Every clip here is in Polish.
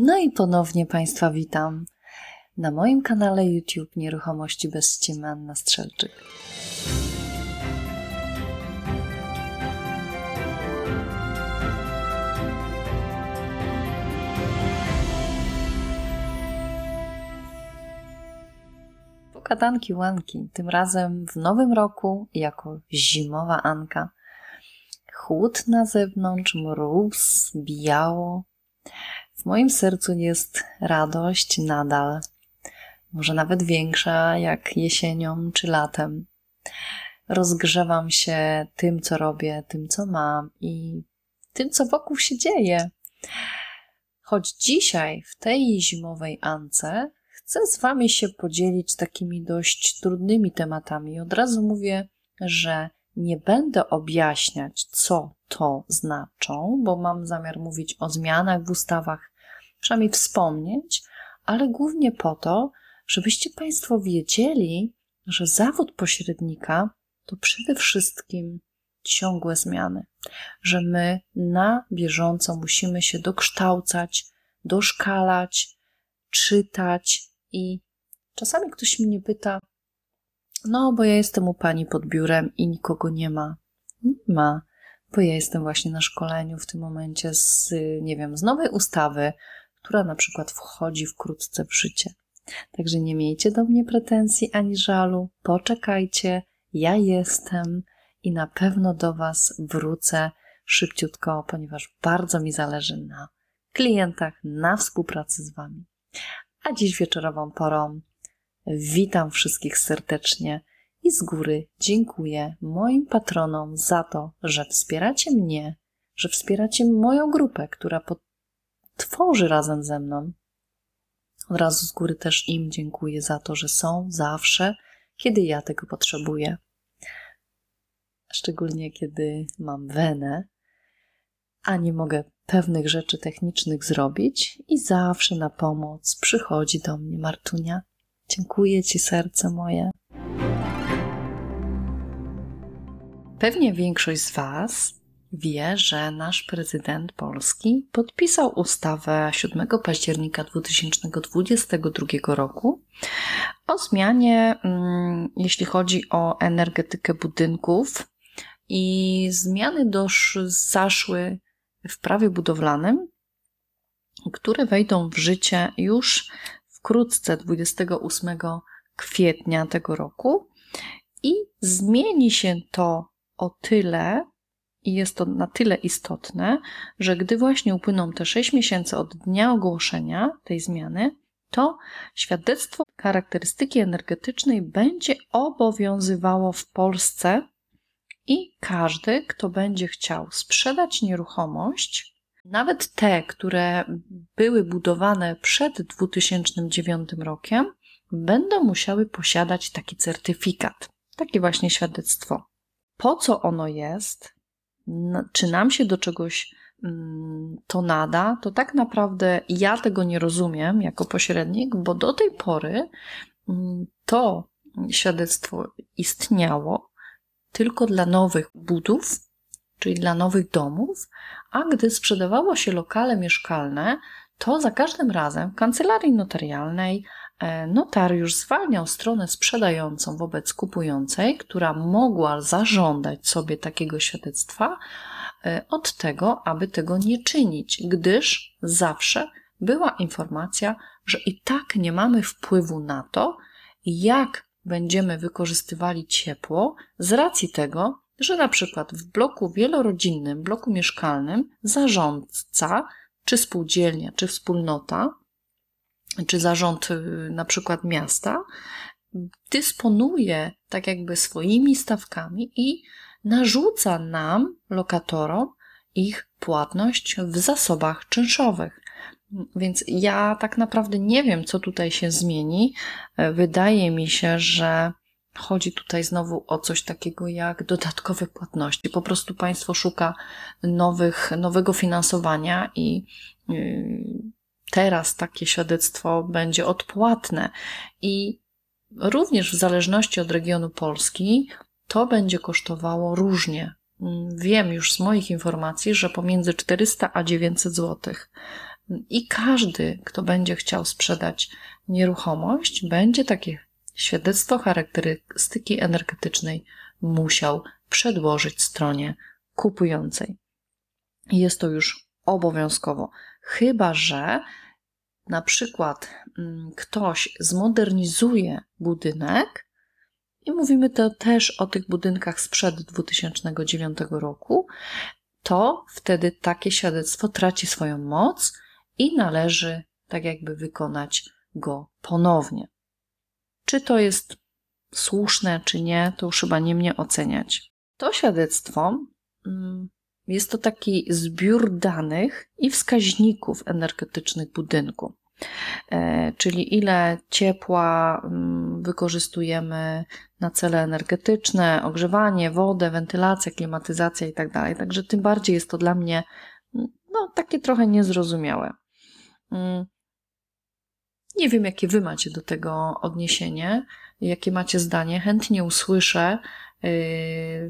No i ponownie Państwa witam na moim kanale YouTube Nieruchomości bez ściemy Anna Strzelczyk. Pogadanki łanki, tym razem w nowym roku jako zimowa Anka. Chłód na zewnątrz, mróz, biało, w moim sercu jest radość nadal, może nawet większa jak jesienią czy latem. Rozgrzewam się tym, co robię, tym, co mam i tym, co wokół się dzieje. Choć dzisiaj, w tej zimowej ance, chcę z Wami się podzielić takimi dość trudnymi tematami. Od razu mówię, że nie będę objaśniać, co to znaczą, bo mam zamiar mówić o zmianach w ustawach, przynajmniej wspomnieć, ale głównie po to, żebyście Państwo wiedzieli, że zawód pośrednika to przede wszystkim ciągłe zmiany, że my na bieżąco musimy się dokształcać, doszkalać, czytać i czasami ktoś mnie pyta, no bo ja jestem u pani pod biurem i nikogo nie ma. Nie ma, bo ja jestem właśnie na szkoleniu w tym momencie z, nie wiem, z nowej ustawy, która na przykład wchodzi wkrótce w życie. Także nie miejcie do mnie pretensji ani żalu, poczekajcie, ja jestem i na pewno do Was wrócę szybciutko, ponieważ bardzo mi zależy na klientach, na współpracy z Wami. A dziś wieczorową porą witam wszystkich serdecznie i z góry dziękuję moim patronom za to, że wspieracie mnie, że wspieracie moją grupę, która tworzy razem ze mną. Od razu z góry też im dziękuję za to, że są zawsze, kiedy ja tego potrzebuję. Szczególnie kiedy mam wenę, a nie mogę pewnych rzeczy technicznych zrobić, i zawsze na pomoc przychodzi do mnie Martunia. Dziękuję Ci, serce moje. Pewnie większość z Was wie, że nasz prezydent Polski podpisał ustawę 7 października 2022 roku o zmianie, mm, jeśli chodzi o energetykę budynków, i zmiany dosz, zaszły w prawie budowlanym, które wejdą w życie już wkrótce, 28 kwietnia tego roku. I zmieni się to o tyle, i jest to na tyle istotne, że gdy właśnie upłyną te 6 miesięcy od dnia ogłoszenia tej zmiany, to świadectwo charakterystyki energetycznej będzie obowiązywało w Polsce i każdy, kto będzie chciał sprzedać nieruchomość, nawet te, które były budowane przed 2009 rokiem, będą musiały posiadać taki certyfikat, takie właśnie świadectwo. Po co ono jest? czy nam się do czegoś mm, to nada, to tak naprawdę ja tego nie rozumiem jako pośrednik, bo do tej pory mm, to świadectwo istniało tylko dla nowych budów, czyli dla nowych domów, a gdy sprzedawało się lokale mieszkalne, to za każdym razem w kancelarii notarialnej notariusz zwalniał stronę sprzedającą wobec kupującej, która mogła zażądać sobie takiego świadectwa, e, od tego, aby tego nie czynić, gdyż zawsze była informacja, że i tak nie mamy wpływu na to, jak będziemy wykorzystywali ciepło z racji tego, że na przykład w bloku wielorodzinnym, bloku mieszkalnym zarządca, czy spółdzielnia, czy wspólnota, czy zarząd y, na przykład miasta dysponuje tak jakby swoimi stawkami i narzuca nam, lokatorom, ich płatność w zasobach czynszowych. Więc ja tak naprawdę nie wiem, co tutaj się zmieni. Wydaje mi się, że chodzi tutaj znowu o coś takiego jak dodatkowe płatności. Po prostu państwo szuka nowych, nowego finansowania i yy, teraz takie świadectwo będzie odpłatne i również w zależności od regionu Polski to będzie kosztowało różnie. Wiem już z moich informacji, że pomiędzy 400 a 900 zł I każdy, kto będzie chciał sprzedać nieruchomość, będzie takie świadectwo charakterystyki energetycznej musiał przedłożyć stronie kupującej. Jest to już obowiązkowo, chyba że na przykład mm, ktoś zmodernizuje budynek, i mówimy to też o tych budynkach sprzed 2009 roku, to wtedy takie świadectwo traci swoją moc i należy tak jakby wykonać go ponownie. Czy to jest słuszne, czy nie, to już chyba nie mnie oceniać. To świadectwo mm, jest to taki zbiór danych i wskaźników energetycznych budynku. E, czyli ile ciepła mm, wykorzystujemy na cele energetyczne, ogrzewanie, wodę, wentylacja, klimatyzacja itd. Tak Także tym bardziej jest to dla mnie mm, no, takie trochę niezrozumiałe. Mm. Nie wiem, jakie Wy macie do tego odniesienie, jakie macie zdanie. Chętnie usłyszę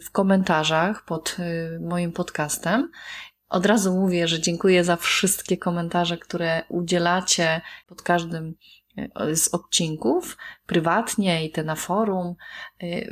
w komentarzach pod y, moim podcastem. Od razu mówię, że dziękuję za wszystkie komentarze, które udzielacie pod każdym e, z odcinków, prywatnie i te na forum.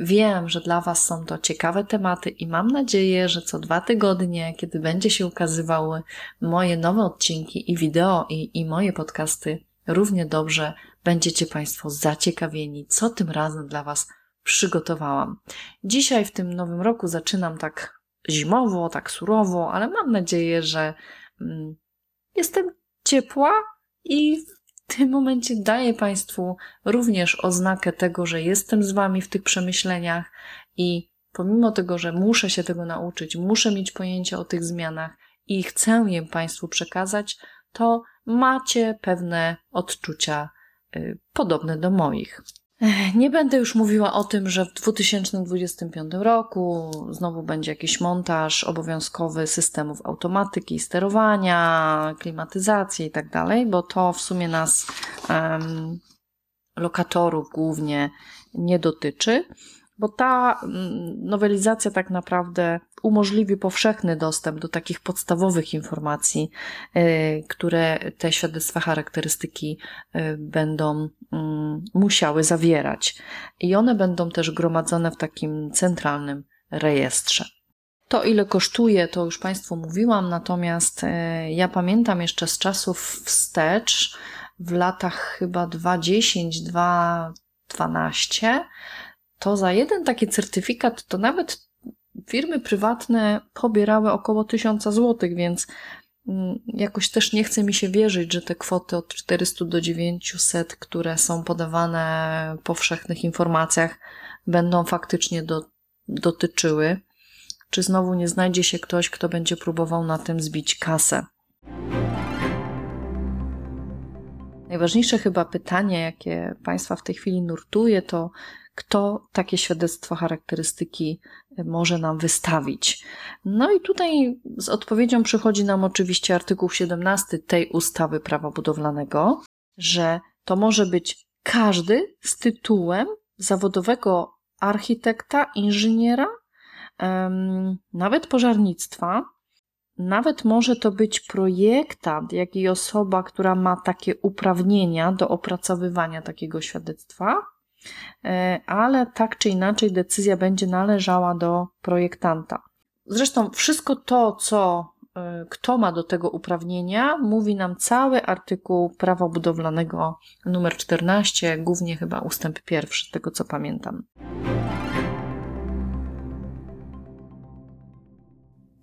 Wiem, że dla Was są to ciekawe tematy i mam nadzieję, że co dwa tygodnie, kiedy będzie się ukazywały moje nowe odcinki i wideo i, i moje podcasty, równie dobrze będziecie Państwo zaciekawieni, co tym razem dla Was przygotowałam. Dzisiaj w tym nowym roku zaczynam tak zimowo, tak surowo, ale mam nadzieję, że mm, jestem ciepła i w tym momencie daję Państwu również oznakę tego, że jestem z Wami w tych przemyśleniach i pomimo tego, że muszę się tego nauczyć, muszę mieć pojęcie o tych zmianach i chcę je Państwu przekazać, to macie pewne odczucia y, podobne do moich. Nie będę już mówiła o tym, że w 2025 roku znowu będzie jakiś montaż obowiązkowy systemów automatyki, sterowania, klimatyzacji i tak dalej, bo to w sumie nas, um, lokatorów głównie, nie dotyczy bo ta mm, nowelizacja tak naprawdę umożliwi powszechny dostęp do takich podstawowych informacji, y, które te świadectwa charakterystyki y, będą mm, musiały zawierać. I one będą też gromadzone w takim centralnym rejestrze. To, ile kosztuje, to już Państwu mówiłam, natomiast y, ja pamiętam jeszcze z czasów wstecz, w latach chyba 2010, 2012, to za jeden taki certyfikat to nawet firmy prywatne pobierały około 1000 zł, więc mm, jakoś też nie chce mi się wierzyć, że te kwoty od 400 do 900, które są podawane w powszechnych informacjach, będą faktycznie do, dotyczyły. Czy znowu nie znajdzie się ktoś, kto będzie próbował na tym zbić kasę? Najważniejsze chyba pytanie, jakie Państwa w tej chwili nurtuje, to kto takie świadectwo charakterystyki może nam wystawić. No i tutaj z odpowiedzią przychodzi nam oczywiście artykuł 17 tej ustawy prawa budowlanego, że to może być każdy z tytułem zawodowego architekta, inżyniera, nawet pożarnictwa, nawet może to być projektant, jak i osoba, która ma takie uprawnienia do opracowywania takiego świadectwa, e, ale tak czy inaczej decyzja będzie należała do projektanta. Zresztą wszystko to, co e, kto ma do tego uprawnienia, mówi nam cały artykuł prawa budowlanego numer 14, głównie chyba ustęp pierwszy, tego co pamiętam.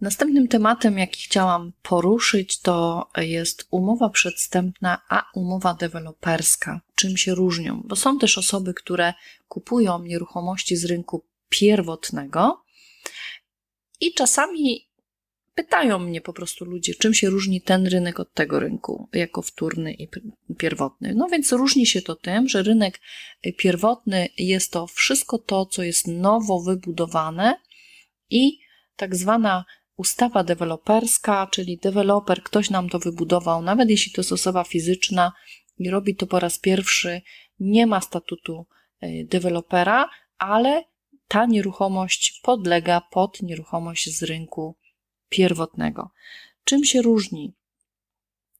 Następnym tematem, jaki chciałam poruszyć, to jest umowa przedstępna, a umowa deweloperska. Czym się różnią? Bo są też osoby, które kupują nieruchomości z rynku pierwotnego i czasami pytają mnie po prostu ludzie, czym się różni ten rynek od tego rynku, jako wtórny i pierwotny. No więc różni się to tym, że rynek pierwotny jest to wszystko to, co jest nowo wybudowane i tak zwana ustawa deweloperska, czyli deweloper, ktoś nam to wybudował, nawet jeśli to jest osoba fizyczna i robi to po raz pierwszy, nie ma statutu e, dewelopera, ale ta nieruchomość podlega pod nieruchomość z rynku pierwotnego. Czym się różni?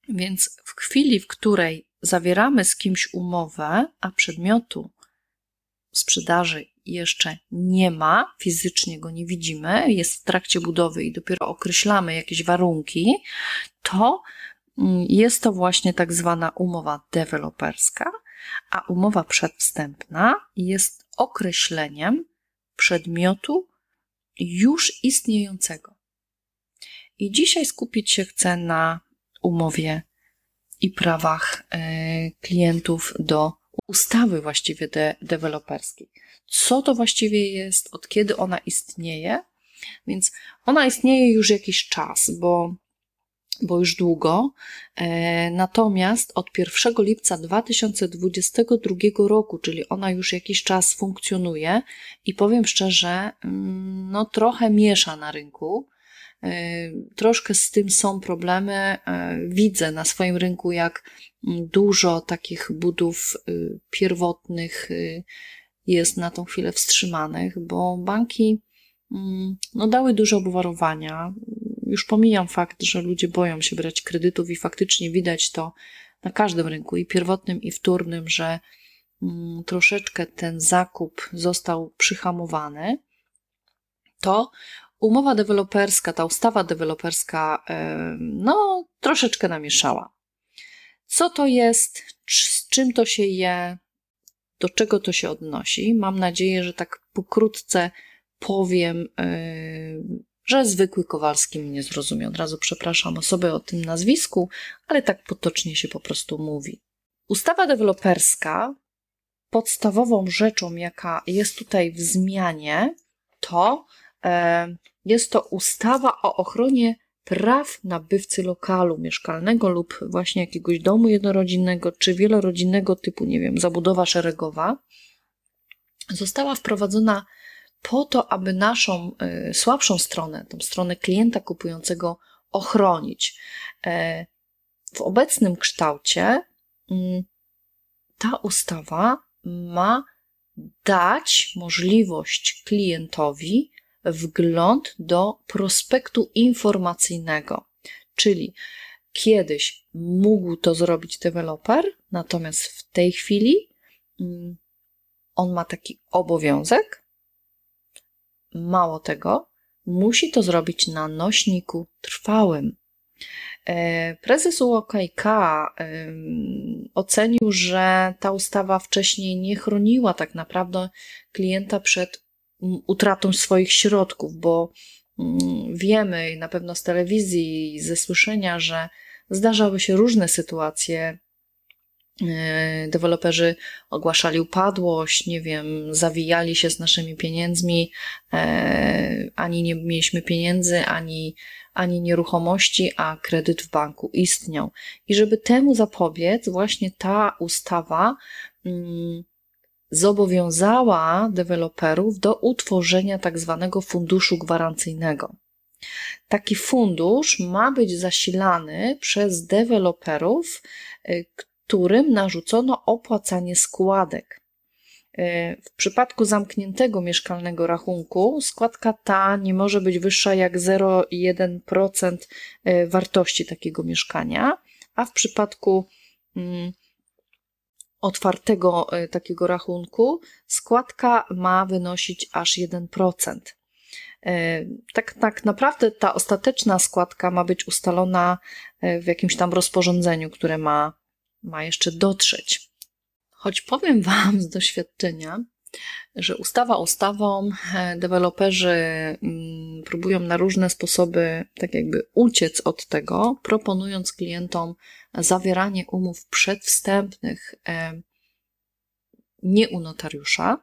Więc w chwili, w której zawieramy z kimś umowę, a przedmiotu sprzedaży jeszcze nie ma, fizycznie go nie widzimy, jest w trakcie budowy i dopiero określamy jakieś warunki, to mm, jest to właśnie tak zwana umowa deweloperska, a umowa przedwstępna jest określeniem przedmiotu już istniejącego. I dzisiaj skupić się chcę na umowie i prawach e, klientów do ustawy właściwie de deweloperskiej. Co to właściwie jest, od kiedy ona istnieje? Więc ona istnieje już jakiś czas, bo, bo już długo. E, natomiast od 1 lipca 2022 roku, czyli ona już jakiś czas funkcjonuje i powiem szczerze, mm, no trochę miesza na rynku. E, troszkę z tym są problemy. E, widzę na swoim rynku, jak dużo takich budów y, pierwotnych y, jest na tą chwilę wstrzymanych, bo banki mm, no, dały dużo obwarowania. Już pomijam fakt, że ludzie boją się brać kredytów i faktycznie widać to na każdym rynku, i pierwotnym, i wtórnym, że mm, troszeczkę ten zakup został przyhamowany. To umowa deweloperska, ta ustawa deweloperska, no, troszeczkę namieszała. Co to jest, z czym to się je, do czego to się odnosi? Mam nadzieję, że tak pokrótce powiem, yy, że zwykły Kowalski mnie zrozumie. Od razu przepraszam osobę o tym nazwisku, ale tak potocznie się po prostu mówi. Ustawa deweloperska, podstawową rzeczą, jaka jest tutaj w zmianie, to yy, jest to ustawa o ochronie praw nabywcy lokalu mieszkalnego lub właśnie jakiegoś domu jednorodzinnego czy wielorodzinnego typu, nie wiem, zabudowa szeregowa, została wprowadzona po to, aby naszą y, słabszą stronę, tą stronę klienta kupującego ochronić. E, w obecnym kształcie y, ta ustawa ma dać możliwość klientowi wgląd do prospektu informacyjnego. Czyli kiedyś mógł to zrobić deweloper, natomiast w tej chwili mm, on ma taki obowiązek. Mało tego, musi to zrobić na nośniku trwałym. E, prezes UOKiK ocenił, że ta ustawa wcześniej nie chroniła tak naprawdę klienta przed utratą swoich środków, bo mm, wiemy na pewno z telewizji i ze słyszenia, że zdarzały się różne sytuacje. E, deweloperzy ogłaszali upadłość, nie wiem, zawijali się z naszymi pieniędzmi, e, ani nie mieliśmy pieniędzy, ani, ani nieruchomości, a kredyt w banku istniał. I żeby temu zapobiec, właśnie ta ustawa mm, zobowiązała deweloperów do utworzenia tak zwanego funduszu gwarancyjnego. Taki fundusz ma być zasilany przez deweloperów, y, którym narzucono opłacanie składek. Y, w przypadku zamkniętego mieszkalnego rachunku składka ta nie może być wyższa jak 0,1% y, wartości takiego mieszkania, a w przypadku mm, otwartego e, takiego rachunku składka ma wynosić aż 1%. E, tak, tak naprawdę ta ostateczna składka ma być ustalona e, w jakimś tam rozporządzeniu, które ma, ma jeszcze dotrzeć. Choć powiem Wam z doświadczenia, że ustawa ustawą, deweloperzy mm, próbują na różne sposoby tak jakby uciec od tego, proponując klientom zawieranie umów przedwstępnych nie u notariusza.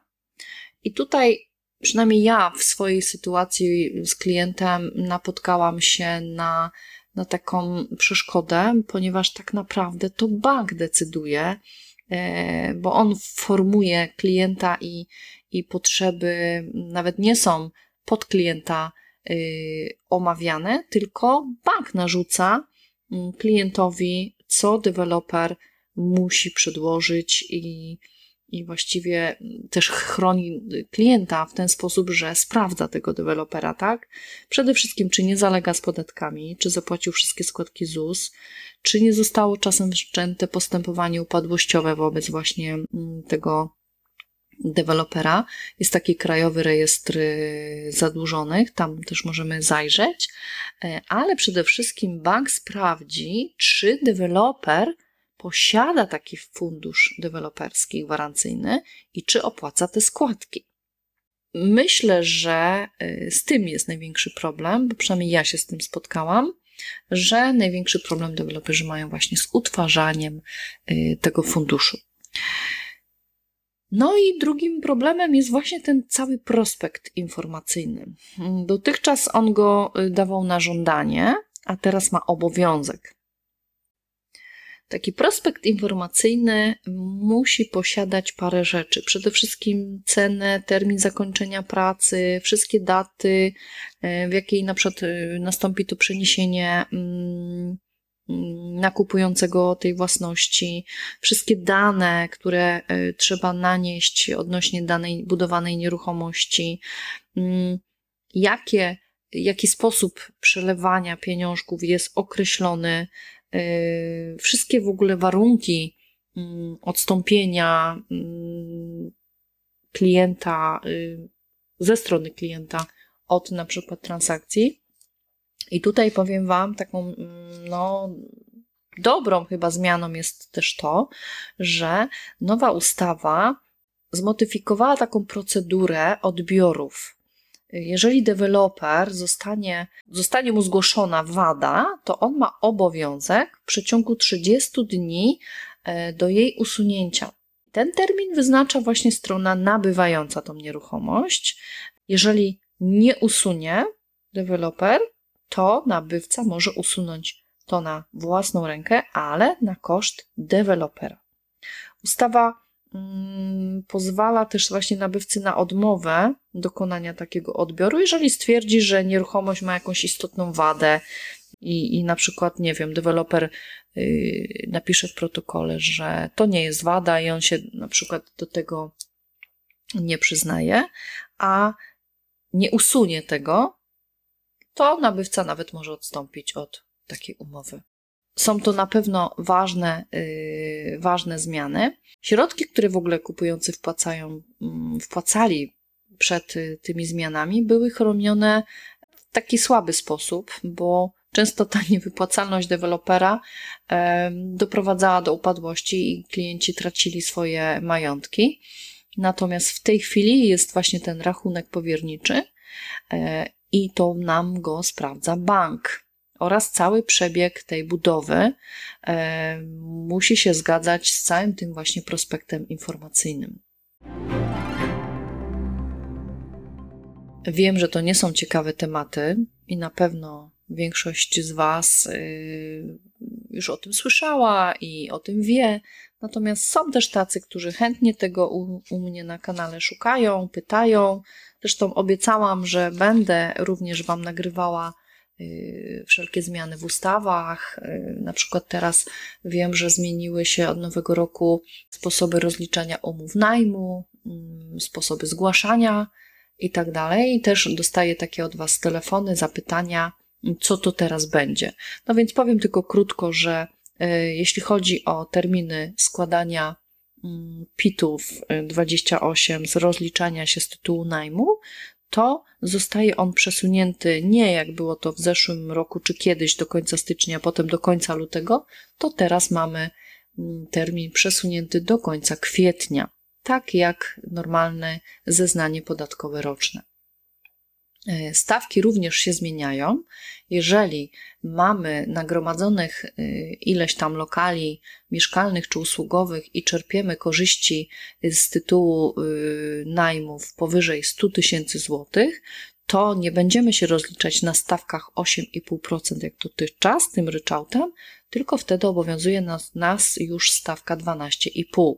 I tutaj przynajmniej ja w swojej sytuacji z klientem napotkałam się na, na taką przeszkodę, ponieważ tak naprawdę to bank decyduje, e, bo on formuje klienta i, i potrzeby nawet nie są pod klienta y, omawiane, tylko bank narzuca mm, klientowi co deweloper musi przedłożyć i, i właściwie też chroni klienta w ten sposób, że sprawdza tego dewelopera, tak? Przede wszystkim, czy nie zalega z podatkami, czy zapłacił wszystkie składki ZUS, czy nie zostało czasem wszczęte postępowanie upadłościowe wobec właśnie mm, tego dewelopera. Jest taki krajowy rejestr y, zadłużonych, tam też możemy zajrzeć, e, ale przede wszystkim bank sprawdzi, czy deweloper posiada taki fundusz deweloperski gwarancyjny i czy opłaca te składki. Myślę, że y, z tym jest największy problem, bo przynajmniej ja się z tym spotkałam, że największy problem deweloperzy mają właśnie z utwarzaniem y, tego funduszu. No i drugim problemem jest właśnie ten cały prospekt informacyjny. Dotychczas on go y, dawał na żądanie, a teraz ma obowiązek. Taki prospekt informacyjny musi posiadać parę rzeczy. Przede wszystkim cenę, termin zakończenia pracy, wszystkie daty, y, w jakiej na przykład y, nastąpi to przeniesienie mm, nakupującego tej własności, wszystkie dane, które e, trzeba nanieść odnośnie danej budowanej nieruchomości, mm, jakie, jaki sposób przelewania pieniążków jest określony, e, wszystkie w ogóle warunki mm, odstąpienia mm, klienta y, ze strony klienta od na przykład transakcji i tutaj powiem Wam taką, mm, no, dobrą chyba zmianą jest też to, że nowa ustawa zmodyfikowała taką procedurę odbiorów. Jeżeli deweloper zostanie, zostanie mu zgłoszona wada, to on ma obowiązek w przeciągu 30 dni e, do jej usunięcia. Ten termin wyznacza właśnie strona nabywająca tą nieruchomość. Jeżeli nie usunie deweloper, to nabywca może usunąć to na własną rękę, ale na koszt dewelopera. Ustawa pozwala też właśnie nabywcy na odmowę dokonania takiego odbioru, jeżeli stwierdzi, że nieruchomość ma jakąś istotną wadę i, i na przykład, nie wiem, deweloper yy, napisze w protokole, że to nie jest wada i on się na przykład do tego nie przyznaje, a nie usunie tego, to nabywca nawet może odstąpić od takiej umowy. Są to na pewno ważne, yy, ważne zmiany. Środki, które w ogóle kupujący wpłacają, yy, wpłacali przed yy, tymi zmianami, były chronione w taki słaby sposób, bo często ta niewypłacalność dewelopera doprowadzała do upadłości i klienci tracili swoje majątki. Natomiast w tej chwili jest właśnie ten rachunek powierniczy e, i to nam go sprawdza bank. Oraz cały przebieg tej budowy e, musi się zgadzać z całym tym właśnie prospektem informacyjnym. Wiem, że to nie są ciekawe tematy i na pewno większość z Was y, już o tym słyszała i o tym wie. Natomiast są też tacy, którzy chętnie tego u, u mnie na kanale szukają, pytają, Zresztą obiecałam, że będę również Wam nagrywała wszelkie zmiany w ustawach. Y, na przykład teraz wiem, że zmieniły się od nowego roku sposoby rozliczania umów najmu, mm, sposoby zgłaszania i tak dalej. I też dostaję takie od Was telefony, zapytania, co to teraz będzie. No więc powiem tylko krótko, że y, jeśli chodzi o terminy składania Mm, PIT-ów 28 y, z rozliczania się z tytułu najmu, to zostaje on przesunięty nie jak było to w zeszłym roku czy kiedyś do końca stycznia, potem do końca lutego, to teraz mamy mm, termin przesunięty do końca kwietnia, tak jak normalne zeznanie podatkowe roczne. E, stawki również się zmieniają. Jeżeli mamy nagromadzonych e, ileś tam lokali mieszkalnych czy usługowych i czerpiemy korzyści z tytułu e, najmów powyżej 100 tysięcy złotych, to nie będziemy się rozliczać na stawkach 8,5% jak dotychczas, tym ryczałtem, tylko wtedy obowiązuje nas, nas już stawka 12,5%.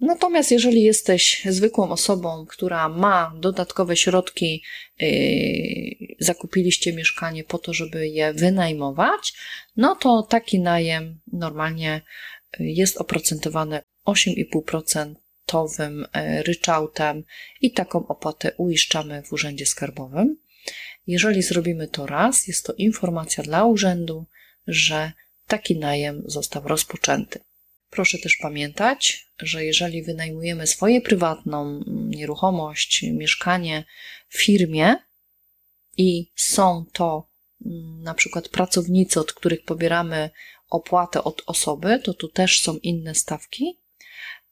Natomiast jeżeli jesteś zwykłą osobą, która ma dodatkowe środki, yy, zakupiliście mieszkanie po to, żeby je wynajmować, no to taki najem normalnie jest oprocentowany 8,5% gotowym e, ryczałtem i taką opłatę uiszczamy w Urzędzie Skarbowym. Jeżeli zrobimy to raz, jest to informacja dla urzędu, że taki najem został rozpoczęty. Proszę też pamiętać, że jeżeli wynajmujemy swoje prywatną nieruchomość, mieszkanie firmie i są to mm, na przykład pracownicy, od których pobieramy opłatę od osoby, to tu też są inne stawki.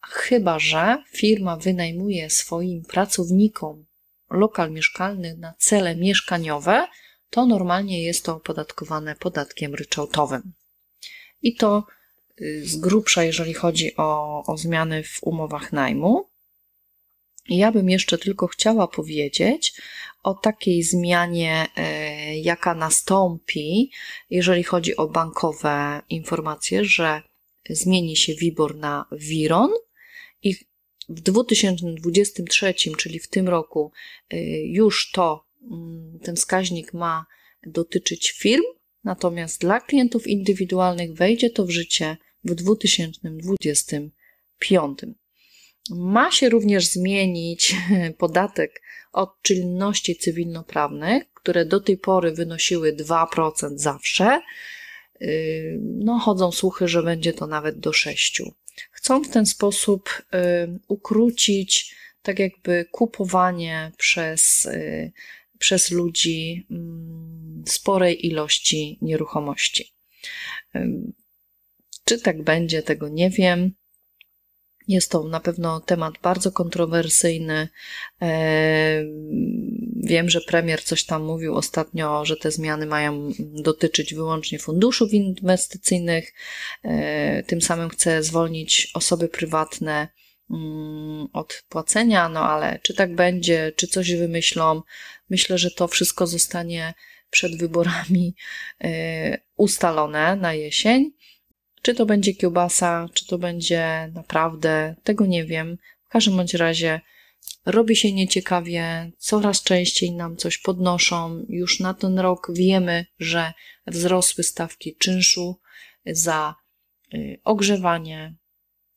Chyba, że firma wynajmuje swoim pracownikom lokal mieszkalny na cele mieszkaniowe, to normalnie jest to opodatkowane podatkiem ryczałtowym. I to z grubsza, jeżeli chodzi o, o zmiany w umowach najmu. Ja bym jeszcze tylko chciała powiedzieć o takiej zmianie, e, jaka nastąpi, jeżeli chodzi o bankowe informacje, że zmieni się WIBOR na WIRON i w 2023, czyli w tym roku, e, już to, mm, ten wskaźnik ma dotyczyć firm, natomiast dla klientów indywidualnych wejdzie to w życie w 2025. Ma się również zmienić podatek od czynności cywilnoprawnych, które do tej pory wynosiły 2% zawsze. Yy, no, chodzą słuchy, że będzie to nawet do 6%. Chcą w ten sposób yy, ukrócić tak jakby kupowanie przez, yy, przez ludzi mm, sporej ilości nieruchomości. Czy tak będzie, tego nie wiem. Jest to na pewno temat bardzo kontrowersyjny. E, wiem, że premier coś tam mówił ostatnio, że te zmiany mają dotyczyć wyłącznie funduszów inwestycyjnych. E, tym samym chce zwolnić osoby prywatne mm, od płacenia, no ale czy tak będzie, czy coś wymyślą, myślę, że to wszystko zostanie przed wyborami e, ustalone na jesień. Czy to będzie kiełbasa, czy to będzie naprawdę, tego nie wiem. W każdym bądź razie robi się nieciekawie, coraz częściej nam coś podnoszą. Już na ten rok wiemy, że wzrosły stawki czynszu za y, ogrzewanie,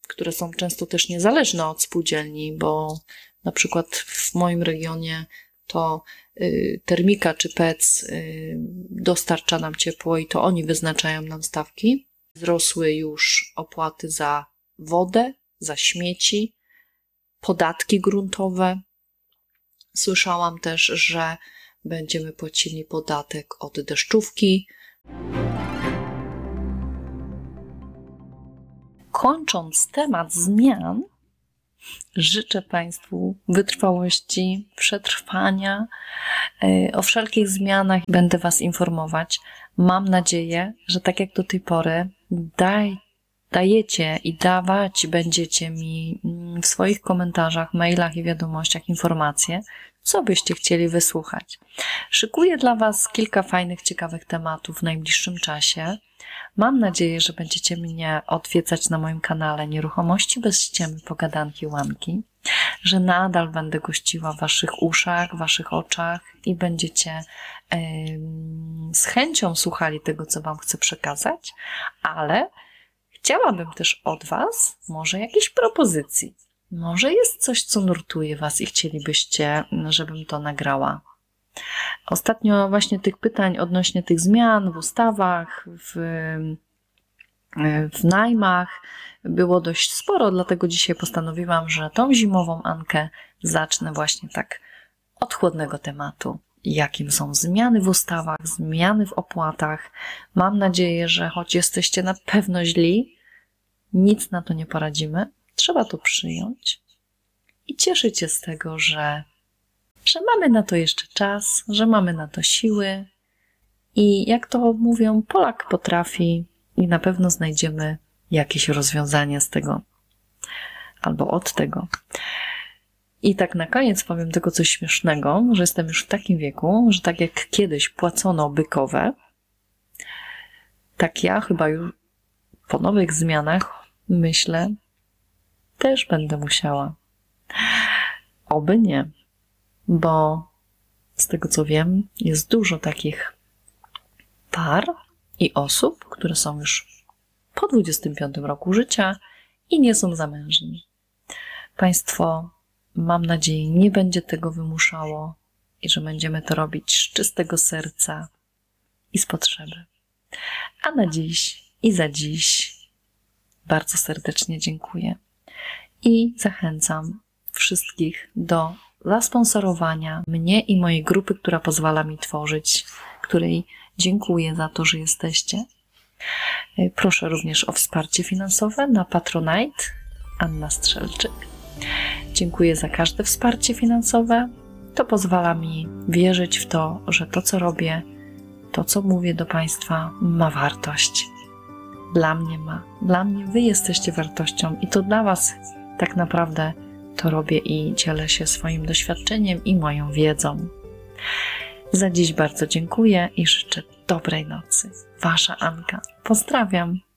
które są często też niezależne od spółdzielni, bo na przykład w moim regionie to y, termika czy PEC y, dostarcza nam ciepło i to oni wyznaczają nam stawki. Wzrosły już opłaty za wodę, za śmieci, podatki gruntowe. Słyszałam też, że będziemy płacili podatek od deszczówki. Kończąc temat zmian, życzę Państwu wytrwałości, przetrwania. E, o wszelkich zmianach będę Was informować. Mam nadzieję, że tak jak do tej pory, daj, dajecie i dawać będziecie mi mm, w swoich komentarzach, mailach i wiadomościach informacje, co byście chcieli wysłuchać. Szykuję dla Was kilka fajnych, ciekawych tematów w najbliższym czasie. Mam nadzieję, że będziecie mnie odwiedzać na moim kanale Nieruchomości bez ściemy, pogadanki, łamki, że nadal będę gościła w Waszych uszach, Waszych oczach i będziecie yy, z chęcią słuchali tego, co Wam chcę przekazać, ale chciałabym też od Was może jakiejś propozycji. Może jest coś, co nurtuje Was i chcielibyście, żebym to nagrała. Ostatnio właśnie tych pytań odnośnie tych zmian w ustawach, w, w najmach było dość sporo, dlatego dzisiaj postanowiłam, że tą zimową Ankę zacznę właśnie tak od chłodnego tematu. Jakim są zmiany w ustawach, zmiany w opłatach. Mam nadzieję, że choć jesteście na pewno źli, nic na to nie poradzimy. Trzeba to przyjąć i cieszyć się z tego, że że mamy na to jeszcze czas, że mamy na to siły i jak to mówią, Polak potrafi i na pewno znajdziemy jakieś rozwiązanie z tego albo od tego. I tak na koniec powiem tylko coś śmiesznego, że jestem już w takim wieku, że tak jak kiedyś płacono bykowe, tak ja chyba już po nowych zmianach myślę, też będę musiała. Oby nie bo z tego co wiem, jest dużo takich par i osób, które są już po 25 roku życia i nie są zamężni. Państwo, mam nadzieję, nie będzie tego wymuszało i że będziemy to robić z czystego serca i z potrzeby. A na dziś i za dziś bardzo serdecznie dziękuję i zachęcam wszystkich do zasponsorowania mnie i mojej grupy, która pozwala mi tworzyć, której dziękuję za to, że jesteście. Y, Proszę również o wsparcie finansowe na Patronite Anna Strzelczyk. Dziękuję za każde wsparcie finansowe. To pozwala mi wierzyć w to, że to, co robię, to, co mówię do Państwa, ma wartość. Dla mnie ma. Dla mnie Wy jesteście wartością i to dla Was tak naprawdę to robię i dzielę się swoim doświadczeniem i moją wiedzą. Za dziś bardzo dziękuję i życzę dobrej nocy. Wasza Anka. Pozdrawiam.